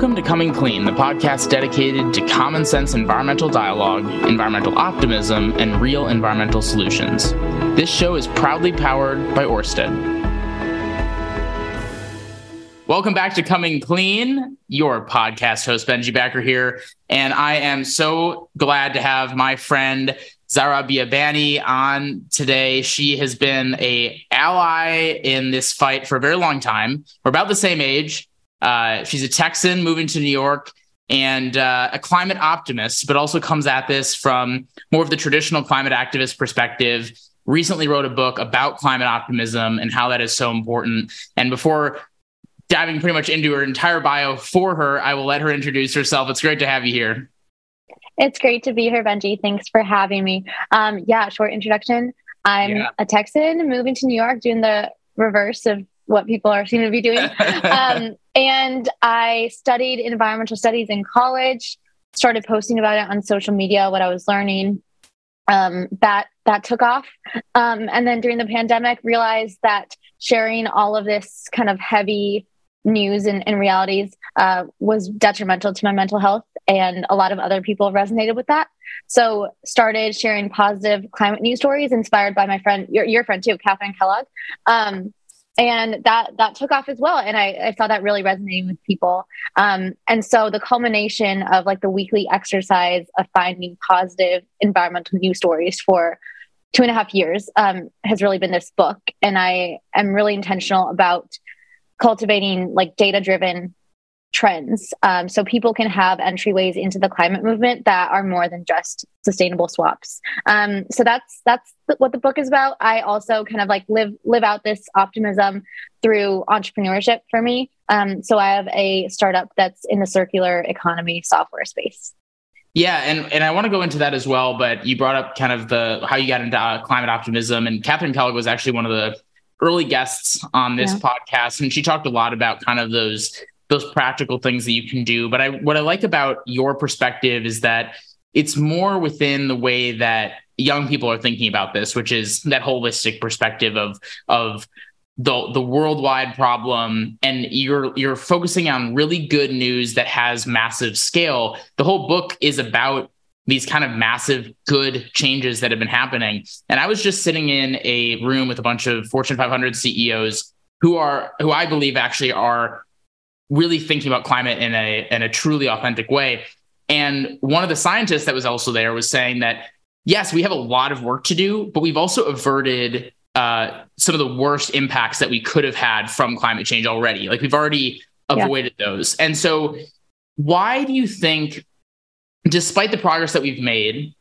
Welcome to Coming Clean, the podcast dedicated to common sense environmental dialogue, environmental optimism, and real environmental solutions. This show is proudly powered by Orsted. Welcome back to Coming Clean, your podcast host, Benji Backer here. And I am so glad to have my friend Zahra Biabani on today. She has been a ally in this fight for a very long time. We're about the same age. Uh, she's a Texan moving to New York and uh, a climate optimist, but also comes at this from more of the traditional climate activist perspective. Recently wrote a book about climate optimism and how that is so important. And before diving pretty much into her entire bio for her, I will let her introduce herself. It's great to have you here. It's great to be here, Benji. Thanks for having me. Um, yeah, short introduction. I'm yeah. a Texan moving to New York, doing the reverse of what people are seem to be doing. um, and I studied environmental studies in college, started posting about it on social media, what I was learning. Um, that that took off. Um, and then during the pandemic, realized that sharing all of this kind of heavy news and, and realities uh, was detrimental to my mental health and a lot of other people resonated with that so started sharing positive climate news stories inspired by my friend your, your friend too catherine kellogg um, and that that took off as well. And I, I saw that really resonating with people. Um, and so the culmination of like the weekly exercise of finding positive environmental news stories for two and a half years um, has really been this book. And i am really intentional about cultivating like data driven trends um, so people can have entryways into the climate movement that are more than just sustainable swaps um, so that's that's what the book is about i also kind of like live live out this optimism through entrepreneurship for me um, so i have a startup that's in the circular economy software space yeah, and and I want to go into that as well. But you brought up kind of the how you got into uh, climate optimism, and Catherine Kellogg was actually one of the early guests on this yeah. podcast, and she talked a lot about kind of those those practical things that you can do. But I what I like about your perspective is that it's more within the way that young people are thinking about this, which is that holistic perspective of of the the worldwide problem and you're you're focusing on really good news that has massive scale. The whole book is about these kind of massive good changes that have been happening. And I was just sitting in a room with a bunch of Fortune 500 CEOs who are who I believe actually are really thinking about climate in a in a truly authentic way. And one of the scientists that was also there was saying that yes, we have a lot of work to do, but we've also averted uh, some of the worst impacts that we could have had from climate change already. Like we've already avoided yeah. those. And so why do you think despite the progress that we've made,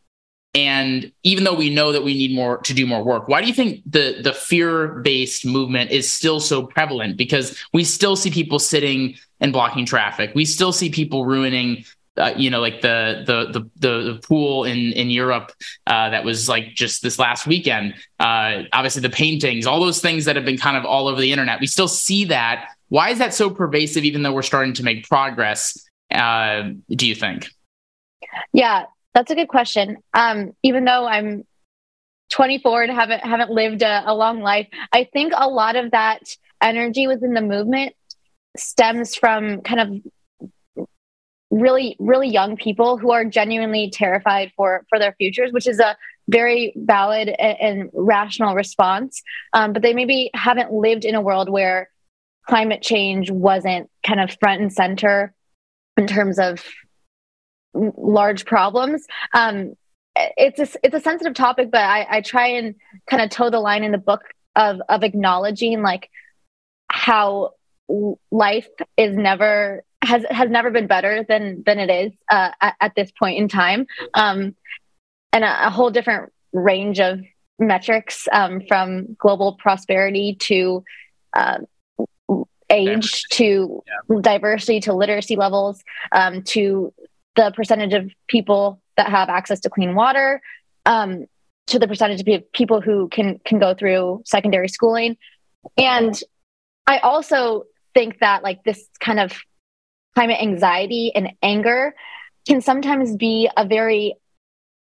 and even though we know that we need more to do more work, why do you think the the fear based movement is still so prevalent? Because we still see people sitting and blocking traffic. We still see people ruining. Uh, you know, like the, the the the pool in in Europe uh, that was like just this last weekend. Uh, obviously, the paintings, all those things that have been kind of all over the internet. We still see that. Why is that so pervasive? Even though we're starting to make progress, uh, do you think? Yeah, that's a good question. Um, even though I'm 24 and haven't haven't lived a, a long life, I think a lot of that energy within the movement stems from kind of really really young people who are genuinely terrified for for their futures which is a very valid and, and rational response um, but they maybe haven't lived in a world where climate change wasn't kind of front and center in terms of large problems. Um, it's a, it's a sensitive topic, but I, I try and kind of toe the line in the book of of acknowledging like how life is never has has never been better than than it is uh, at, at, this point in time, um, and a, a, whole different range of metrics um, from global prosperity to uh, age to yeah. diversity to literacy levels um, to the percentage of people that have access to clean water um, to the percentage of people who can can go through secondary schooling. And i also think that like this kind of climate anxiety and anger can sometimes be a very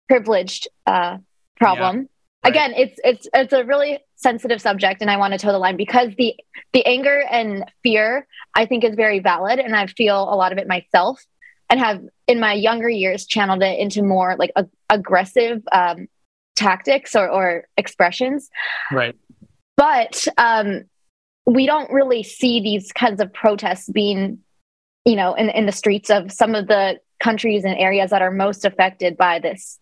privileged uh, problem. Yeah, right. again it's it's it's a really sensitive subject and i want to toe the line because the the anger and fear i think is very valid and i feel a lot of it myself and have in my younger years channeled it into more like a, aggressive um, tactics or, or expressions right but um, we don't really see these kinds of protests being you know in, in the streets of some of the countries and areas that are most affected by this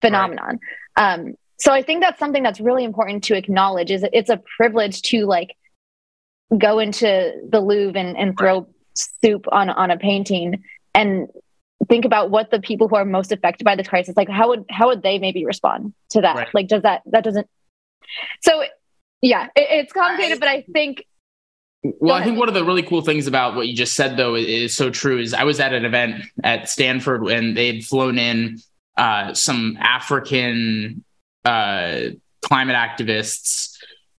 phenomenon right. um, so i think that's something that's really important to acknowledge is it's a privilege to like go into the louvre and, and throw right. soup on on a painting and think about what the people who are most affected by this crisis like how would how would they maybe respond to that right. like does that that doesn't so yeah it, it's complicated I, but i think well i think one of the really cool things about what you just said though is, is so true is i was at an event at stanford and they'd flown in uh, some african uh, climate activists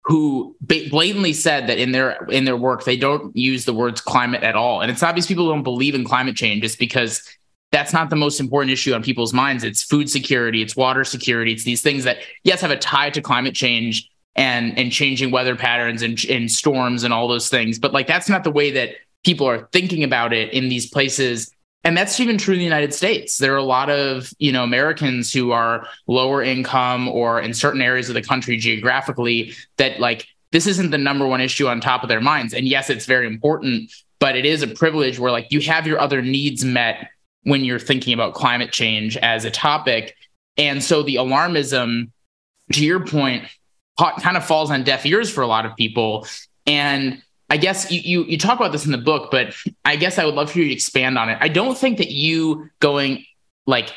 who blatantly said that in their in their work they don't use the words climate at all. And it's obvious people don't believe in climate change just because that's not the most important issue on people's minds. It's food security it's water security it's these things that yes have a tie to climate change and and changing weather patterns and, and storms and all those things. But like that's not the way that people are thinking about it in these places and that's even true in the United States. There are a lot of, you know, Americans who are lower income or in certain areas of the country geographically that like this isn't the number one issue on top of their minds. And yes, it's very important, but it is a privilege where like you have your other needs met when you're thinking about climate change as a topic. And so the alarmism, to your point, kind of falls on deaf ears for a lot of people. And I guess you, you, you talk about this in the book, but I guess I would love for you to expand on it. I don't think that you going like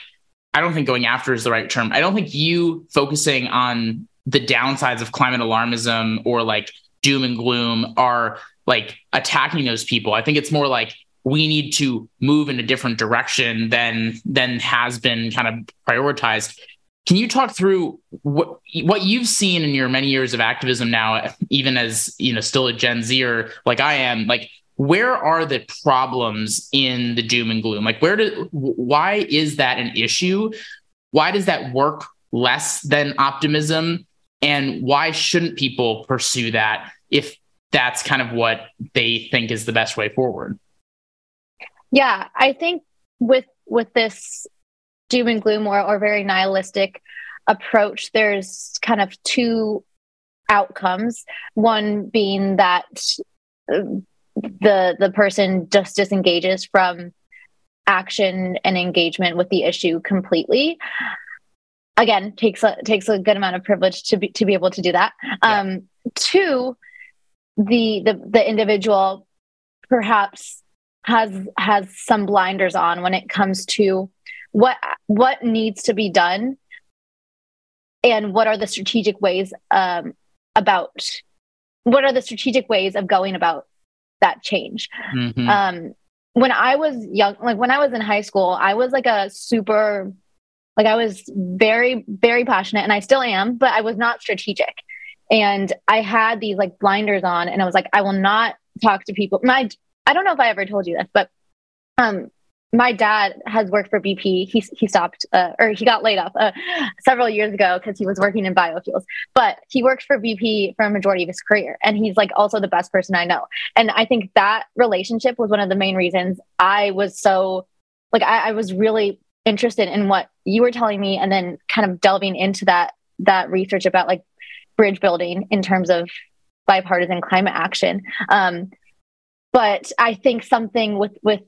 I don't think going after is the right term. I don't think you focusing on the downsides of climate alarmism or like doom and gloom are like attacking those people. I think it's more like we need to move in a different direction than than has been kind of prioritized. Can you talk through what what you've seen in your many years of activism now, even as you know, still a Gen Zer like I am? Like, where are the problems in the doom and gloom? Like, where do why is that an issue? Why does that work less than optimism? And why shouldn't people pursue that if that's kind of what they think is the best way forward? Yeah, I think with with this doom and gloom or, or very nihilistic approach, there's kind of two outcomes. One being that uh, the the person just disengages from action and engagement with the issue completely. Again, takes a takes a good amount of privilege to be to be able to do that. Yeah. Um, two, the the the individual perhaps has has some blinders on when it comes to what what needs to be done and what are the strategic ways um, about what are the strategic ways of going about that change? Mm-hmm. um, when i was young like when i was in high school i was like a super like i was very very passionate and i still am but i was not strategic. And i had these like blinders on and i was like i will not talk to people. My i don't know if i ever told you this but um my dad has worked for BP. He he stopped uh, or he got laid off uh, several years ago because he was working in biofuels. But he worked for BP for a majority of his career, and he's like also the best person I know. And I think that relationship was one of the main reasons I was so like I, I was really interested in what you were telling me, and then kind of delving into that that research about like bridge building in terms of bipartisan climate action. Um, but I think something with with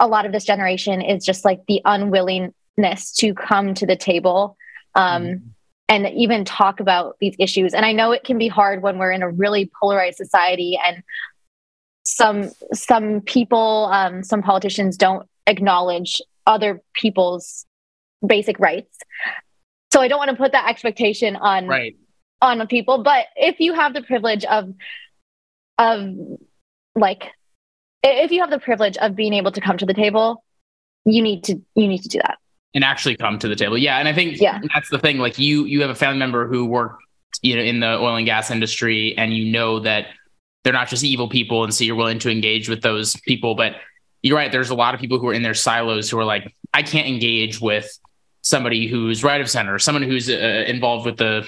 a lot of this generation is just like the unwillingness to come to the table um, mm-hmm. and even talk about these issues. And I know it can be hard when we're in a really polarized society and some some people, um, some politicians don't acknowledge other people's basic rights. So I don't want to put that expectation on right. on people. But if you have the privilege of of like if you have the privilege of being able to come to the table, you need to you need to do that and actually come to the table. Yeah, and I think yeah. that's the thing. Like you you have a family member who worked you know in the oil and gas industry, and you know that they're not just evil people, and so you're willing to engage with those people. But you're right. There's a lot of people who are in their silos who are like, I can't engage with somebody who's right of center, someone who's uh, involved with the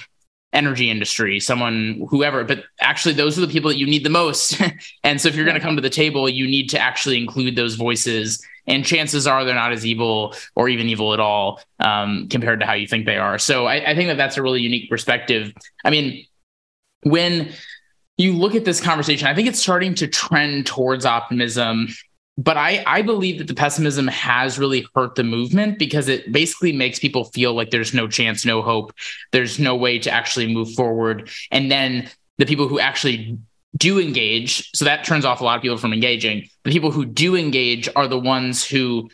energy industry, someone, whoever. But actually, those are the people that you need the most. and so, if you're going to come to the table, you need to actually include those voices. And chances are they're not as evil or even evil at all um, compared to how you think they are. So, I, I think that that's a really unique perspective. I mean, when you look at this conversation, I think it's starting to trend towards optimism but I, I believe that the pessimism has really hurt the movement because it basically makes people feel like there's no chance, no hope, there's no way to actually move forward. And then the people who actually do engage, so that turns off a lot of people from engaging. The people who do engage are the ones who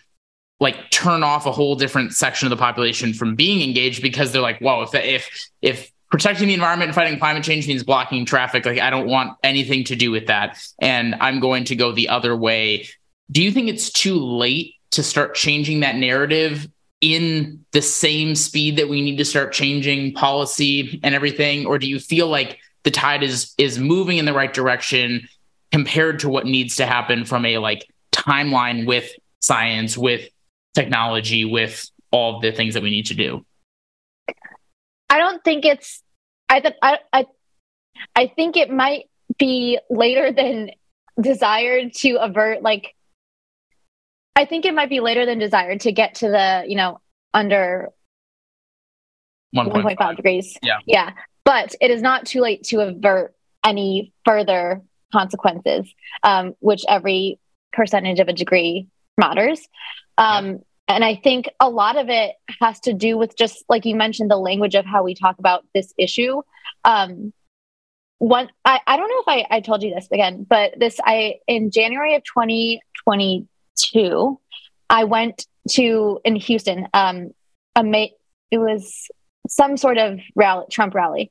like turn off a whole different section of the population from being engaged because they're like, whoa, if if if protecting the environment and fighting climate change means blocking traffic, like I don't want anything to do with that. And I'm going to go the other way do you think it's too late to start changing that narrative in the same speed that we need to start changing policy and everything? Or do you feel like the tide is is moving in the right direction compared to what needs to happen from a like timeline with science with technology with all the things that we need to do? I don't think it's i th- I, I i think it might be later than desired to avert like I think it might be later than desired to get to the, you know, under 1.5 degrees. Yeah. Yeah. But it is not too late to avert any further consequences, um, which every percentage of a degree matters. Um, yeah. And I think a lot of it has to do with just like you mentioned, the language of how we talk about this issue. Um, one, I, I don't know if I, I told you this again, but this, I, in January of 2020, two, I went to in Houston. Um, a ma- it was some sort of rally, Trump rally.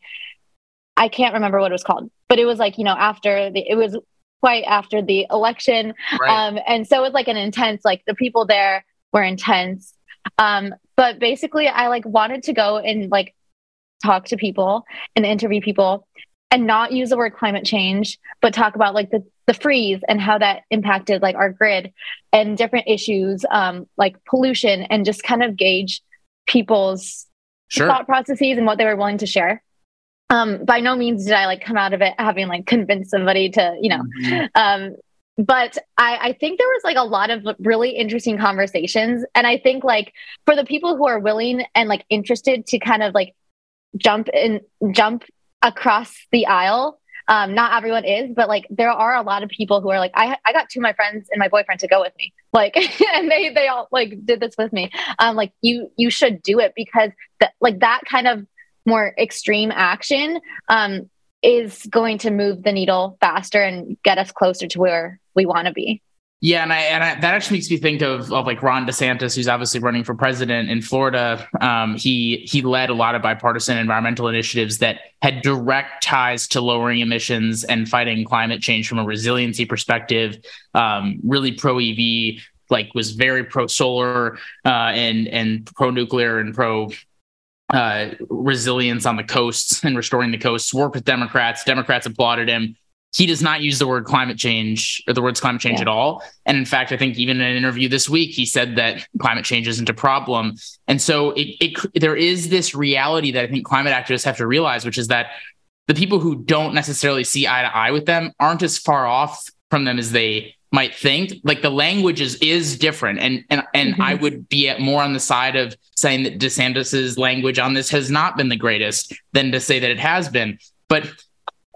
I can't remember what it was called, but it was like you know after the it was quite after the election, right. um, and so it was like an intense. Like the people there were intense, um, but basically I like wanted to go and like talk to people and interview people and not use the word climate change, but talk about like the, the freeze and how that impacted like our grid and different issues um, like pollution and just kind of gauge people's sure. thought processes and what they were willing to share. Um, by no means did I like come out of it having like convinced somebody to, you know, mm-hmm. um, but I, I think there was like a lot of really interesting conversations. And I think like for the people who are willing and like interested to kind of like jump in, jump across the aisle. Um, not everyone is, but like there are a lot of people who are like, I, I got two of my friends and my boyfriend to go with me. Like, and they, they all like did this with me. Um, like you, you should do it because that, like that kind of more extreme action, um, is going to move the needle faster and get us closer to where we want to be. Yeah, and I and I, that actually makes me think of of like Ron DeSantis, who's obviously running for president in Florida. Um, he he led a lot of bipartisan environmental initiatives that had direct ties to lowering emissions and fighting climate change from a resiliency perspective. Um, really pro EV, like was very pro solar uh, and and pro nuclear and pro uh, resilience on the coasts and restoring the coasts. Worked with Democrats. Democrats applauded him he does not use the word climate change or the words climate change yeah. at all. And in fact, I think even in an interview this week, he said that climate change isn't a problem. And so it, it, there is this reality that I think climate activists have to realize, which is that the people who don't necessarily see eye to eye with them aren't as far off from them as they might think. Like the language is is different, and and and mm-hmm. I would be at more on the side of saying that DeSantis's language on this has not been the greatest than to say that it has been. But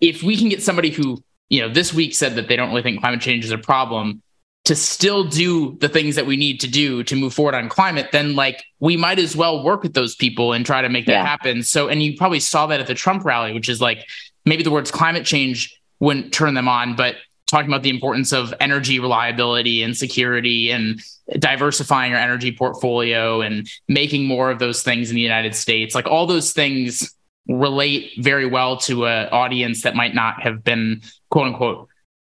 if we can get somebody who, you know, this week said that they don't really think climate change is a problem to still do the things that we need to do to move forward on climate, then like we might as well work with those people and try to make that yeah. happen. So, and you probably saw that at the Trump rally, which is like maybe the words climate change wouldn't turn them on, but talking about the importance of energy reliability and security and diversifying our energy portfolio and making more of those things in the United States, like all those things relate very well to an audience that might not have been quote unquote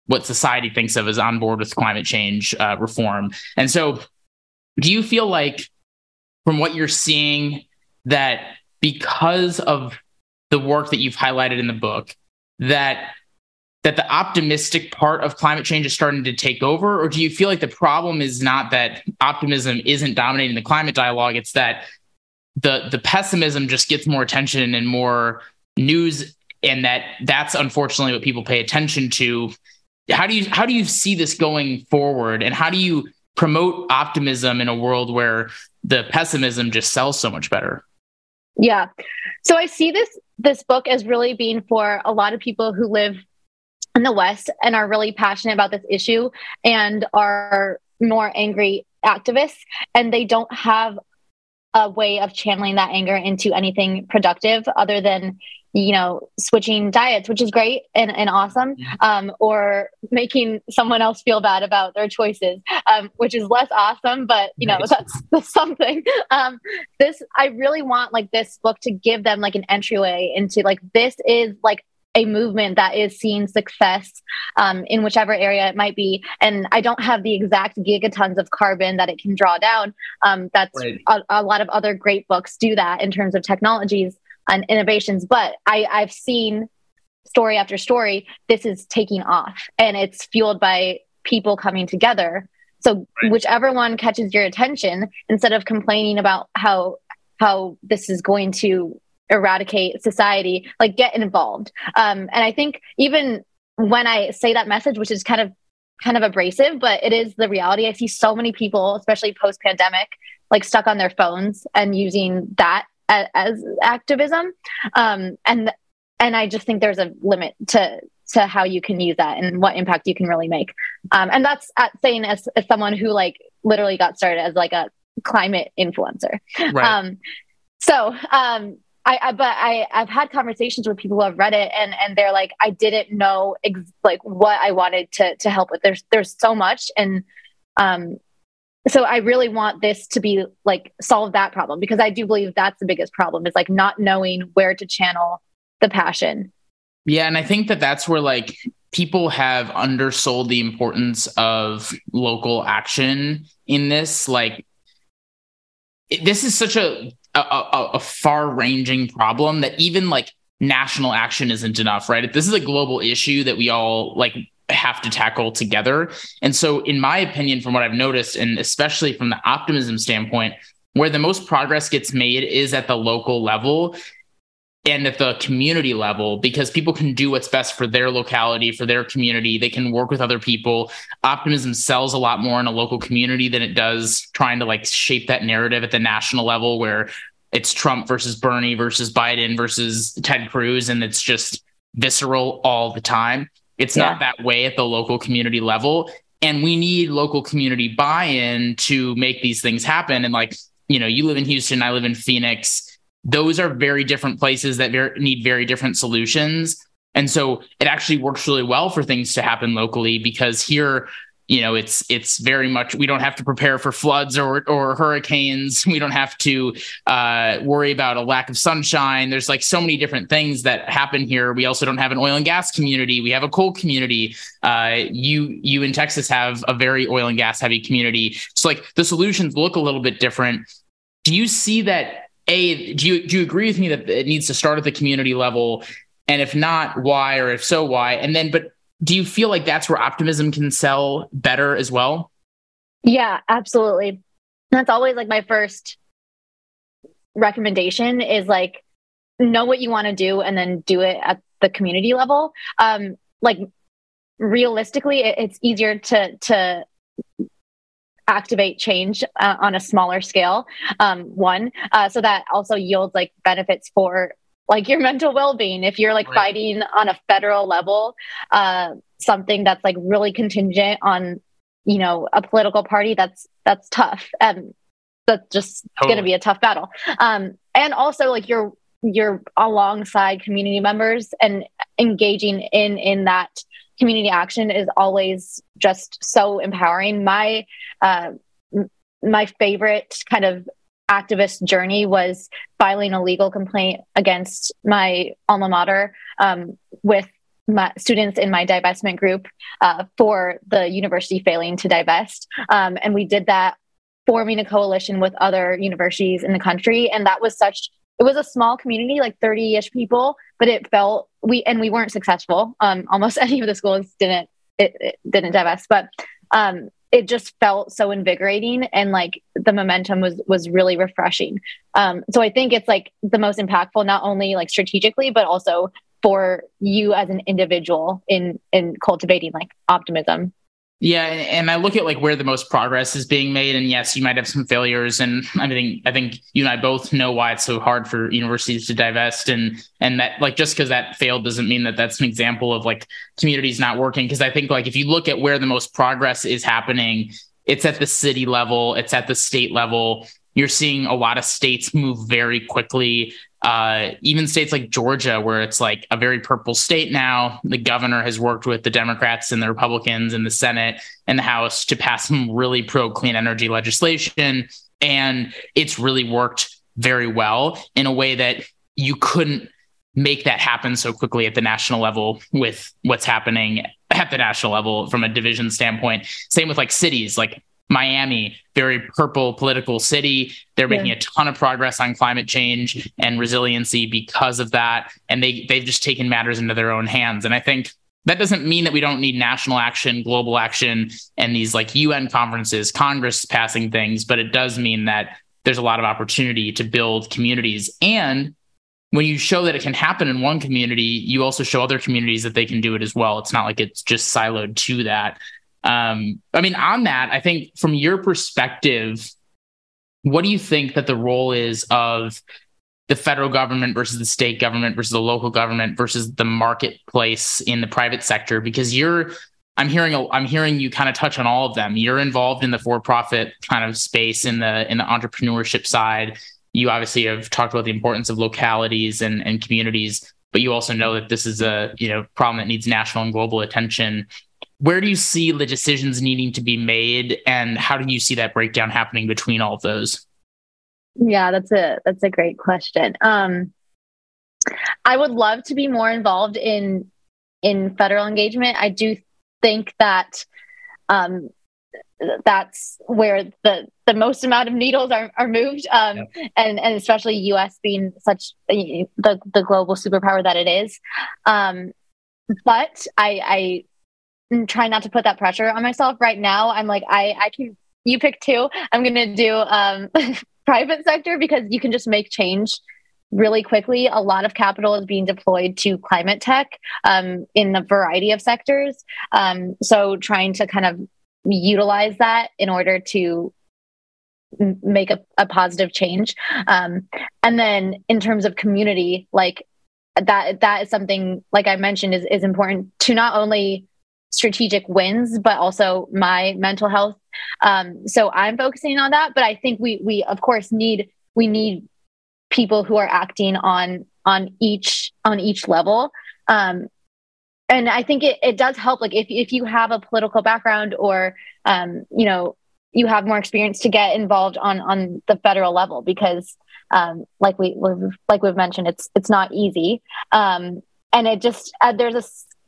what society thinks of as on board with climate change uh, reform. And so, do you feel like, from what you're seeing, that because of the work that you've highlighted in the book, that that the optimistic part of climate change is starting to take over, or do you feel like the problem is not that optimism isn't dominating the climate dialogue? It's that the the pessimism just gets more attention and more news, and that that's unfortunately what people pay attention to. How do you how do you see this going forward? And how do you promote optimism in a world where the pessimism just sells so much better? Yeah. So i see this this book as really being for a lot of people who live in the west and are really passionate about this issue and are more angry activists and they don't have a way of channeling that anger into anything productive other than you know switching diets which is great and, and awesome um, or making someone else feel bad about their choices um, which is less awesome but you know that's, that's something. Um, this i really want like this book to give them like an entryway into like this is like a movement that is seeing success um, in whichever area it might be. And I don't have the exact gigatons of carbon that it can draw down. Um, that's right. a, a, lot of other great books do that in terms of technologies and innovations. But I, I've seen story after story, this is taking off and it's fueled by people coming together. So right. whichever one catches your attention, instead of complaining about how how this is going to eradicate society like get involved. Um, and i think even when i say that message which is kind of kind of abrasive but it is the reality. I see so many people especially post pandemic like stuck on their phones and using that as, as activism. Um, and and i just think there's a limit to to how you can use that and what impact you can really make. Um, and that's at saying as, as someone who like literally got started as like a climate influencer. Right. um so um I, I, but I I've had conversations with people who have read it and and they're like I didn't know ex- like what I wanted to to help with. There's there's so much and um so I really want this to be like solve that problem because I do believe that's the biggest problem is like not knowing where to channel the passion. Yeah, and I think that that's where like people have undersold the importance of local action in this like this is such a a, a, a far ranging problem that even like national action isn't enough, right? This is a global issue that we all like have to tackle together. And so, in my opinion, from what I've noticed, and especially from the optimism standpoint, where the most progress gets made is at the local level and at the community level because people can do what's best for their locality, for their community. They can work with other people. Optimism sells a lot more in a local community than it does trying to like shape that narrative at the national level where it's Trump versus Bernie versus Biden versus Ted Cruz and it's just visceral all the time. It's yeah. not that way at the local community level. And we need local community buy in to make these things happen. And like, you know, you live in Houston, I live in Phoenix those are very different places that very, need very different solutions. And so it actually works really well for things to happen locally because here, you know, it's it's very much we don't have to prepare for floods or or hurricanes. We don't have to uh, worry about a lack of sunshine. There's like so many different things that happen here. We also don't have an oil and gas community. We have a coal community. Uh, you you in Texas have a very oil and gas heavy community. So like the solutions look a little bit different. Do you see that a do you do you agree with me that it needs to start at the community level? And if not why? Or if so why? And then but do you feel like that's where optimism can sell better as well? Yeah absolutely. That's always like my first recommendation is like know what you want to do and then do it at the community level. Um like realistically it, it's easier to to activate change uh, on a smaller scale um, one uh, so that also yields like benefits for like your mental well-being if you're like right. fighting on a federal level uh, something that's like really contingent on you know a political party that's that's tough and that's just totally. going to be a tough battle um, and also like you're you're alongside community members and engaging in in that community action is always just so empowering my uh, my favorite kind of activist journey was filing a legal complaint against my alma mater um, with my students in my divestment group uh, for the university failing to divest. Um, and we did that forming a coalition with other universities in the country. And that was such, it was a small community, like 30 ish people, but it felt we, and we weren't successful. Um, almost any of the schools didn't, it, it didn't divest, but um, it just felt so invigorating and like the momentum was was really refreshing um, so i think it's like the most impactful not only like strategically but also for you as an individual in in cultivating like optimism yeah, and I look at like where the most progress is being made, and yes, you might have some failures, and I think I think you and I both know why it's so hard for universities to divest, and and that like just because that failed doesn't mean that that's an example of like communities not working. Because I think like if you look at where the most progress is happening, it's at the city level, it's at the state level. You're seeing a lot of states move very quickly uh, even states like Georgia, where it's like a very purple state now, the governor has worked with the Democrats and the Republicans in the Senate and the House to pass some really pro clean energy legislation. And it's really worked very well in a way that you couldn't make that happen so quickly at the national level with what's happening at the national level from a division standpoint. Same with like cities, like Miami, very purple political city. They're making yeah. a ton of progress on climate change and resiliency because of that. And they they've just taken matters into their own hands. And I think that doesn't mean that we don't need national action, global action, and these like UN conferences, Congress passing things, but it does mean that there's a lot of opportunity to build communities. And when you show that it can happen in one community, you also show other communities that they can do it as well. It's not like it's just siloed to that. Um, I mean, on that, I think from your perspective, what do you think that the role is of the federal government versus the state government versus the local government versus the marketplace in the private sector? Because you're, I'm hearing, I'm hearing you kind of touch on all of them. You're involved in the for-profit kind of space in the in the entrepreneurship side. You obviously have talked about the importance of localities and, and communities, but you also know that this is a you know problem that needs national and global attention where do you see the decisions needing to be made and how do you see that breakdown happening between all of those? Yeah that's a that's a great question. Um i would love to be more involved in in federal engagement. I do think that um that's where the the most amount of needles are, are moved um, yep. and and especially us being such the the global superpower that it is. Um, but i i try not to put that pressure on myself right now. I'm like, I, I can, you pick two. I'm going to do um, private sector because you can just make change really quickly. A lot of capital is being deployed to climate tech um, in a variety of sectors. Um, so trying to kind of utilize that in order to make a, a positive change. Um, and then in terms of community, like that, that is something, like I mentioned, is, is important to not only strategic wins, but also my mental health. Um, so I'm focusing on that. But I think we we of course need we need people who are acting on on each on each level. Um, and I think it, it does help. Like if if you have a political background or um, you know you have more experience to get involved on on the federal level because um, like we like we've mentioned it's it's not easy um, and it just uh, there's a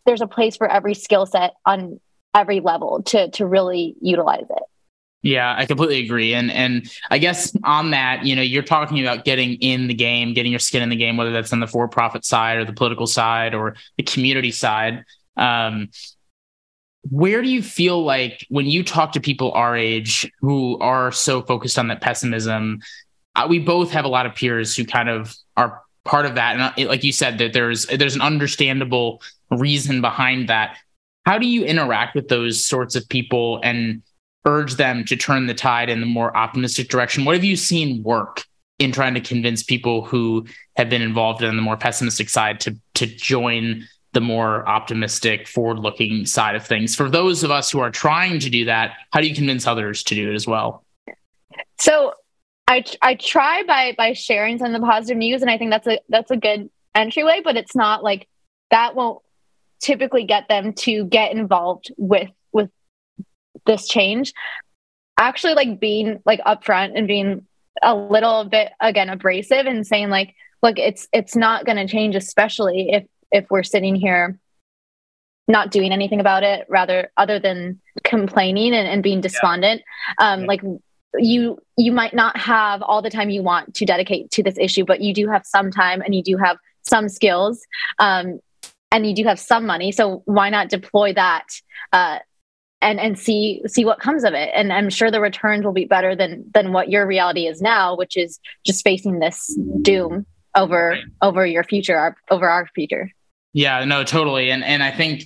there's a place for every skill set on every level to to really utilize it. Yeah, I completely agree. And and I guess on that, you know, you're talking about getting in the game, getting your skin in the game, whether that's on the for-profit side or the political side or the community side. Um, where do you feel like when you talk to people our age who are so focused on that pessimism, uh, we both have a lot of peers who kind of are part of that. And uh, like you said, that there's there's an understandable reason behind that. How do you interact with those sorts of people and urge them to turn the tide in the more optimistic direction? What have you seen work in trying to convince people who have been involved in the more pessimistic side to to join the more optimistic, forward looking side of things. For those of us who are trying to do that, how do you convince others to do it as well? So I I try by by sharing some of the positive news, and I think that's a that's a good entryway. But it's not like that won't typically get them to get involved with with this change. Actually, like being like upfront and being a little bit again abrasive and saying like, look, it's it's not going to change, especially if if we're sitting here not doing anything about it rather other than complaining and, and being despondent yeah. um yeah. like you you might not have all the time you want to dedicate to this issue but you do have some time and you do have some skills um, and you do have some money so why not deploy that uh, and and see see what comes of it? And i'm sure the returns will be better than than what your reality is now which is just facing this doom over over your future our, over our future. Yeah no totally. And and i think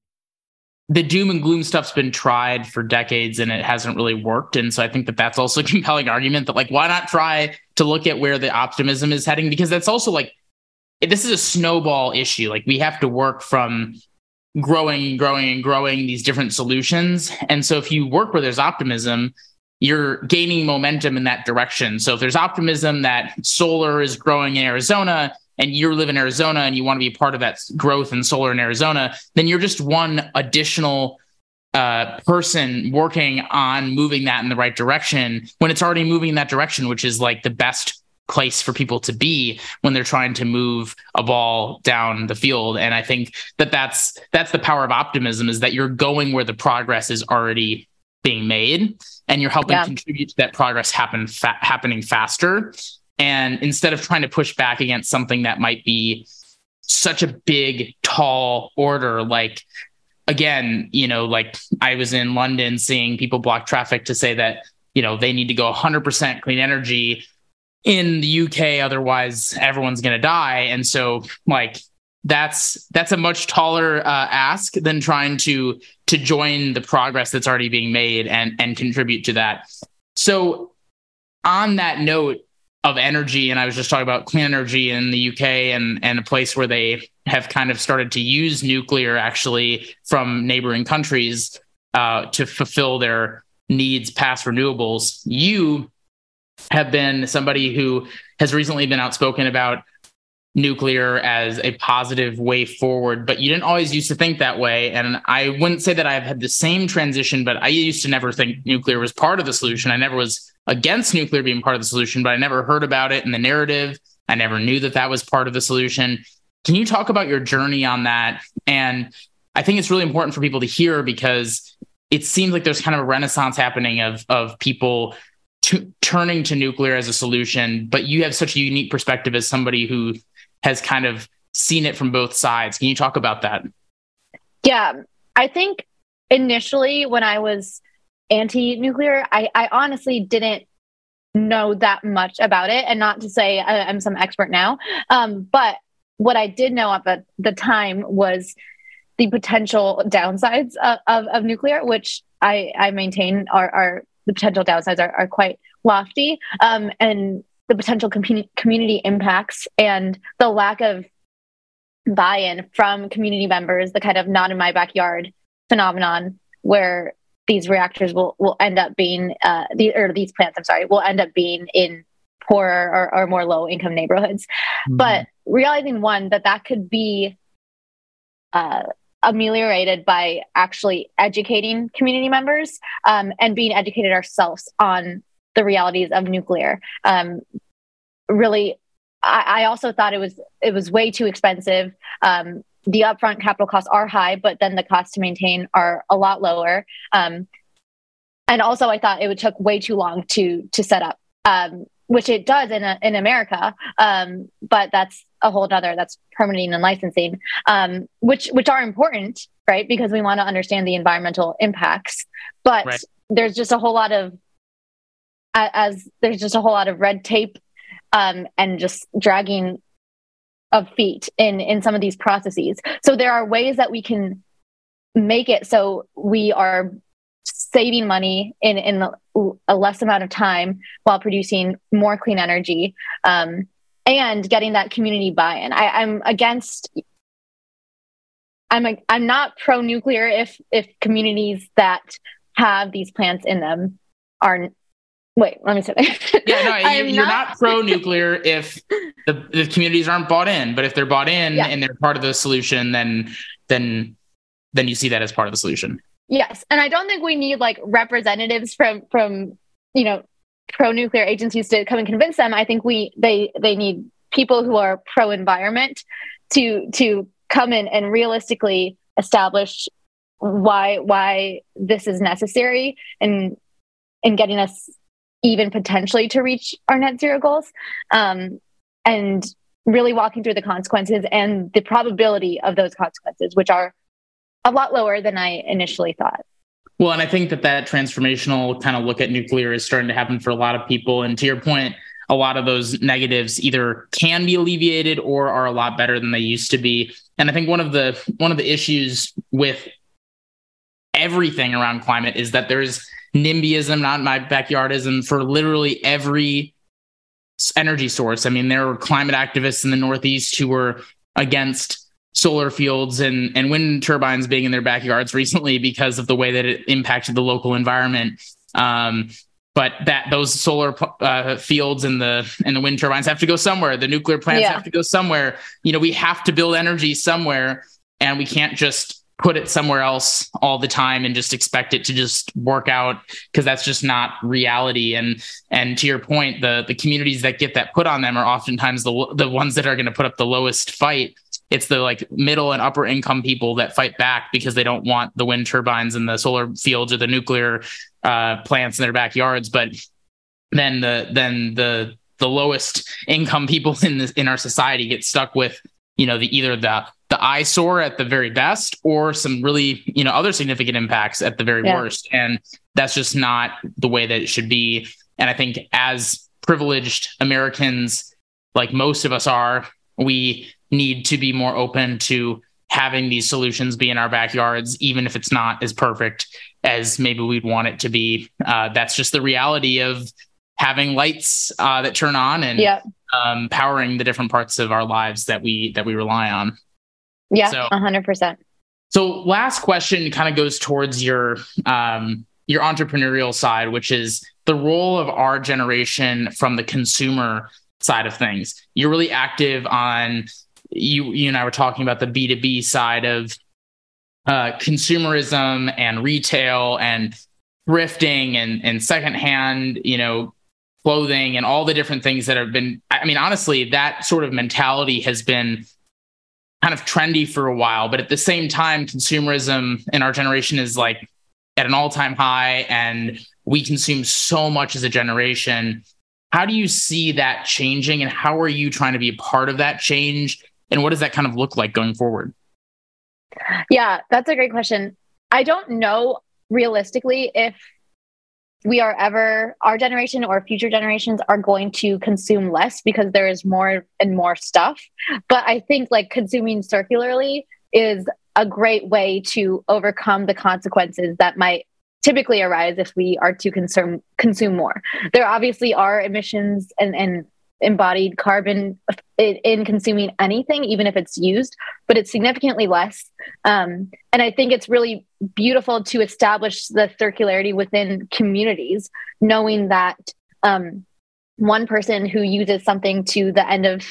the doom and gloom stuff's been tried for decades and it hasn't really worked. And so i think that that's also a compelling argument that like why not try to look at where the optimism is heading? Because that's also like this is a snowball issue. Like we have to work from growing and growing and growing these different solutions. And so if you work where there's optimism you're gaining momentum in that direction. So if there's optimism that solar is growing in arizona and you live in Arizona and you want to be part of that growth in solar in Arizona, then you're just one additional uh, person working on moving that in the right direction when it's already moving in that direction, which is like the best place for people to be when they're trying to move a ball down the field. And I think that that's that's the power of optimism is that you're going where the progress is already being made and you're helping yeah. contribute to that progress happen fa- happening faster and instead of trying to push back against something that might be such a big, tall order, like again, you know, like I was in London seeing people block traffic to say that, you know, they need to go 100% clean energy in the UK, otherwise everyone's going to die. And so, like, that's that's a much taller uh, ask than trying to to join the progress that's already being made and and contribute to that. So, on that note, of energy and i was just talking about clean energy in the uk and and a place where they have kind of started to use nuclear actually from neighboring countries uh, to fulfill their needs past renewables. You have been somebody who has recently been outspoken about nuclear as a positive way forward but you didn't always used to think that way. And i wouldn't say that i've had the same transition but i used to never think nuclear was part of the solution. I never was against nuclear being part of the solution, but I never heard about it in the narrative. I never knew that that was part of the solution. Can you talk about your journey on that? And I think it's really important for people to hear because it seems like there's kind of a renaissance happening of of people turning to nuclear as a solution. But you have such a unique perspective as somebody who has kind of seen it from both sides. Can you talk about that? Yeah, I think initially when I was anti-nuclear i i honestly didn't know that much about it and not to say I, am some expert now um, but what i did know at the time was the potential downsides of, of, of nuclear which i i maintain are, are the potential downsides are, are quite lofty um, and the potential com- community impacts and the lack of buy-in from community members the kind of not in my backyard phenomenon where these reactors will will end up being uh, the or these plants. I'm sorry, will end up being in poorer or, or more low income neighborhoods. Mm-hmm. But realizing one that that could be uh, ameliorated by actually educating community members um, and being educated ourselves on the realities of nuclear. Um, really, I, I, also thought it was it was way too expensive. Um, the upfront capital costs are high, but then the costs to maintain are a lot lower. Um, and also, I thought it would took way too long to to set up. Um, which it does in a, in America. Um, but that's a whole other that's permitting and licensing, um, which which are important, right? Because we want to understand the environmental impacts. But right. there's just a whole lot of as there's just a whole lot of red tape um, and just dragging of feet in in some of these processes. So there are ways that we can make it so we are saving money in in a less amount of time while producing more clean energy um, and getting that community buy-in. I, I'm against. I'm a, I'm not pro nuclear if if communities that have these plants in them are Wait, let me say that. yeah, no, you're, you're not, not pro nuclear if the, the communities aren't bought in, but if they're bought in yeah. and they're part of the solution, then then then you see that as part of the solution. Yes, and I don't think we need like representatives from from you know pro nuclear agencies to come and convince them. I think we they they need people who are pro environment to to come in and realistically establish why why this is necessary and in getting us even potentially to reach our net zero goals. Um, and really walking through the consequences and the probability of those consequences which are a lot lower than i initially thought. Well and i think that that transformational kind of look at nuclear is starting to happen for a lot of people. And to your point a lot of those negatives either can be alleviated or are a lot better than they used to be. And i think one of the one of the issues with everything around climate is that there's NIMBYism, not my backyardism, for literally every energy source. I mean, there were climate activists in the Northeast who were against solar fields and, and wind turbines being in their backyards recently because of the way that it impacted the local environment. Um, but that those solar uh, fields and the and the wind turbines have to go somewhere. The nuclear plants yeah. have to go somewhere. You know, we have to build energy somewhere, and we can't just put it somewhere else all the time and just expect it to just work out because that's just not reality. And and to your point the the communities that get that put on them are oftentimes the the ones that are going to put up the lowest fight. It's the like middle and upper income people that fight back because they don't want the wind turbines and the solar fields or the nuclear uh, plants in their backyards. But then the then the the lowest income people in this in our society get stuck with you know the either the the eyesore at the very best or some really you know other significant impacts at the very yeah. worst and that's just not the way that it should be and i think as privileged americans like most of us are we need to be more open to having these solutions be in our backyards even if it's not as perfect as maybe we'd want it to be uh, that's just the reality of having lights uh, that turn on and yeah. Um, powering the different parts of our lives that we that we rely on yeah, so, 100%. So last question kind of goes towards your um, your entrepreneurial side, which is the role of our generation from the consumer side of things. You're really active on you you and I were talking about the B2B side of uh, consumerism and retail and thrifting and and secondhand, you know, clothing and all the different things that have been I mean honestly that sort of mentality has been kind of trendy for a while, but at the same time, consumerism in our generation is like at an all time high, and we consume so much as a generation. How do you see that changing, and how are you trying to be a part of that change? And what does that kind of look like going forward? Yeah, that's a great question. I don't know realistically if we are ever our generation or future generations are going to consume less because there is more and more stuff. But i think like consuming circularly is a great way to overcome the consequences that might typically arise if we are to consume consume more. There obviously are emissions and, and embodied carbon in, consuming anything, even if it's used, but it's significantly less. Um, and I think it's really beautiful to establish the circularity within communities, knowing that um, one person who uses something to the end of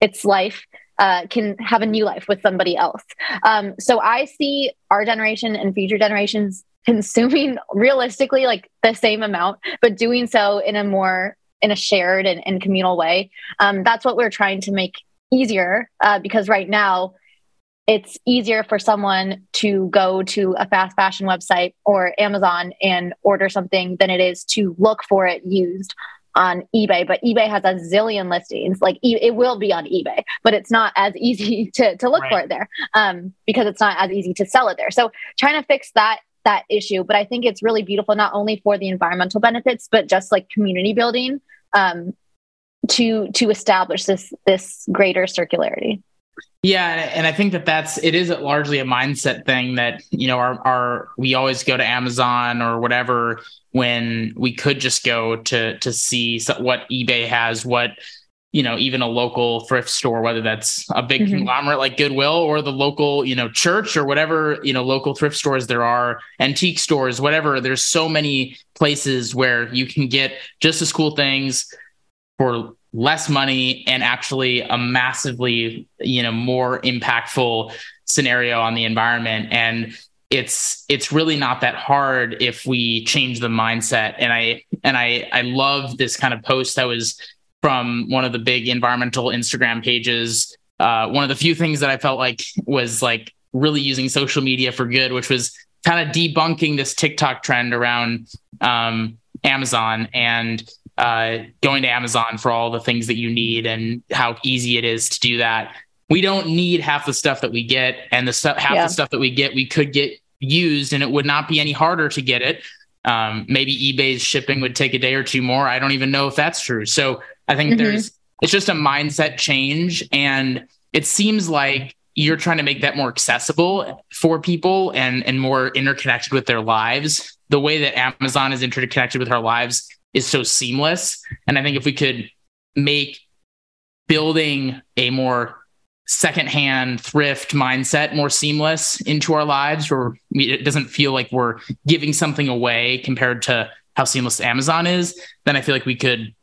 its life uh, can have a new life with somebody else. Um, so I see our generation and future generations consuming realistically like the same amount, but doing so in a more in a shared and, and communal way. Um, that's what we're trying to make easier uh, because right now it's easier for someone to go to a fast fashion website or Amazon and order something than it is to look for it used on eBay, but eBay has a zillion listings. Like e- it will be on eBay, but it's not as easy to, to look right. for it there um, because it's not as easy to sell it there. So trying to fix that that issue, but I think it's really beautiful not only for the environmental benefits, but just like community building um, to to establish this this greater circularity. Yeah, and I think that that's it is largely a mindset thing that you know our our we always go to Amazon or whatever when we could just go to to see what eBay has, what you know even a local thrift store whether that's a big mm-hmm. conglomerate like goodwill or the local you know church or whatever you know local thrift stores there are antique stores whatever there's so many places where you can get just as cool things for less money and actually a massively you know more impactful scenario on the environment and it's it's really not that hard if we change the mindset and i and i i love this kind of post that was from one of the big environmental instagram pages uh, one of the few things that i felt like was like really using social media for good which was kind of debunking this tiktok trend around um, amazon and uh, going to Amazon for all the things that you need and how easy it is to do that. We don't need half the stuff that we get, and the stuff half yeah. the stuff that we get we could get used, and it would not be any harder to get it. Um, maybe eBay's shipping would take a day or two more. I don't even know if that's true. So I think mm-hmm. there's it's just a mindset change, and it seems like you're trying to make that more accessible for people and and more interconnected with their lives. The way that Amazon is interconnected with our lives is so seamless. And I think if we could make building a more secondhand thrift mindset more seamless into our lives where we, it doesn't feel like we're giving something away compared to how seamless Amazon is, then I feel like we could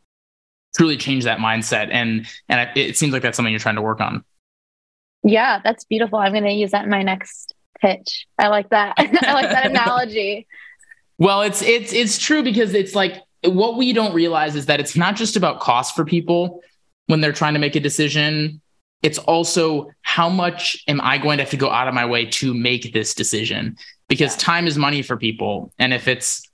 truly change that mindset. And and it seems like that's something you're trying to work on. Yeah, that's beautiful. I'm going to use that in my next pitch. I like that. I like that analogy. Well, it's it's it's true because it's like what we don't realize is that it's not just about cost for people when they're trying to make a decision. It's also how much am I going to have to go out of my way to make this decision? Because yeah. time is money for people. And if it's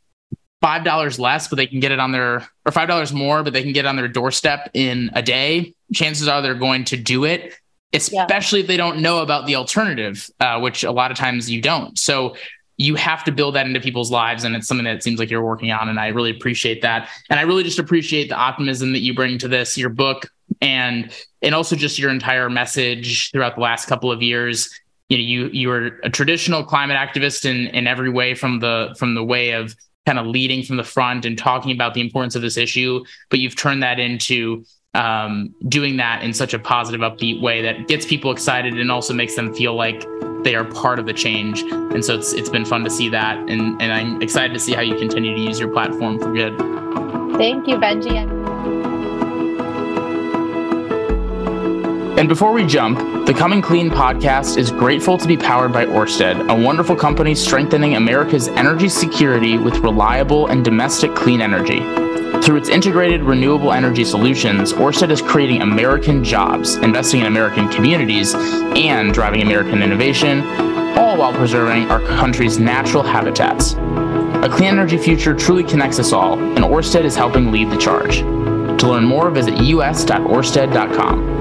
five dollars less, but they can get it on their or five dollars more, but they can get on their doorstep in a day, chances are they're going to do it, especially yeah. if they don't know about the alternative, uh, which a lot of times you don't. So you have to build that into people's lives and it's something that seems like you're working on and i really appreciate that and i really just appreciate the optimism that you bring to this your book and and also just your entire message throughout the last couple of years you know you you are a traditional climate activist in in every way from the from the way of kind of leading from the front and talking about the importance of this issue but you've turned that into um, doing that in such a positive upbeat way that gets people excited and also makes them feel like they are part of the change. And so it's it's been fun to see that, and and I'm excited to see how you continue to use your platform for good. Thank you, Benji. And before we jump, the Coming Clean podcast is grateful to be powered by Orsted, a wonderful company strengthening America's energy security with reliable and domestic clean energy. Through its integrated renewable energy solutions, Orsted is creating American jobs, investing in American communities, and driving American innovation, all while preserving our country's natural habitats. A clean energy future truly connects us all, and Orsted is helping lead the charge. To learn more, visit us.orsted.com.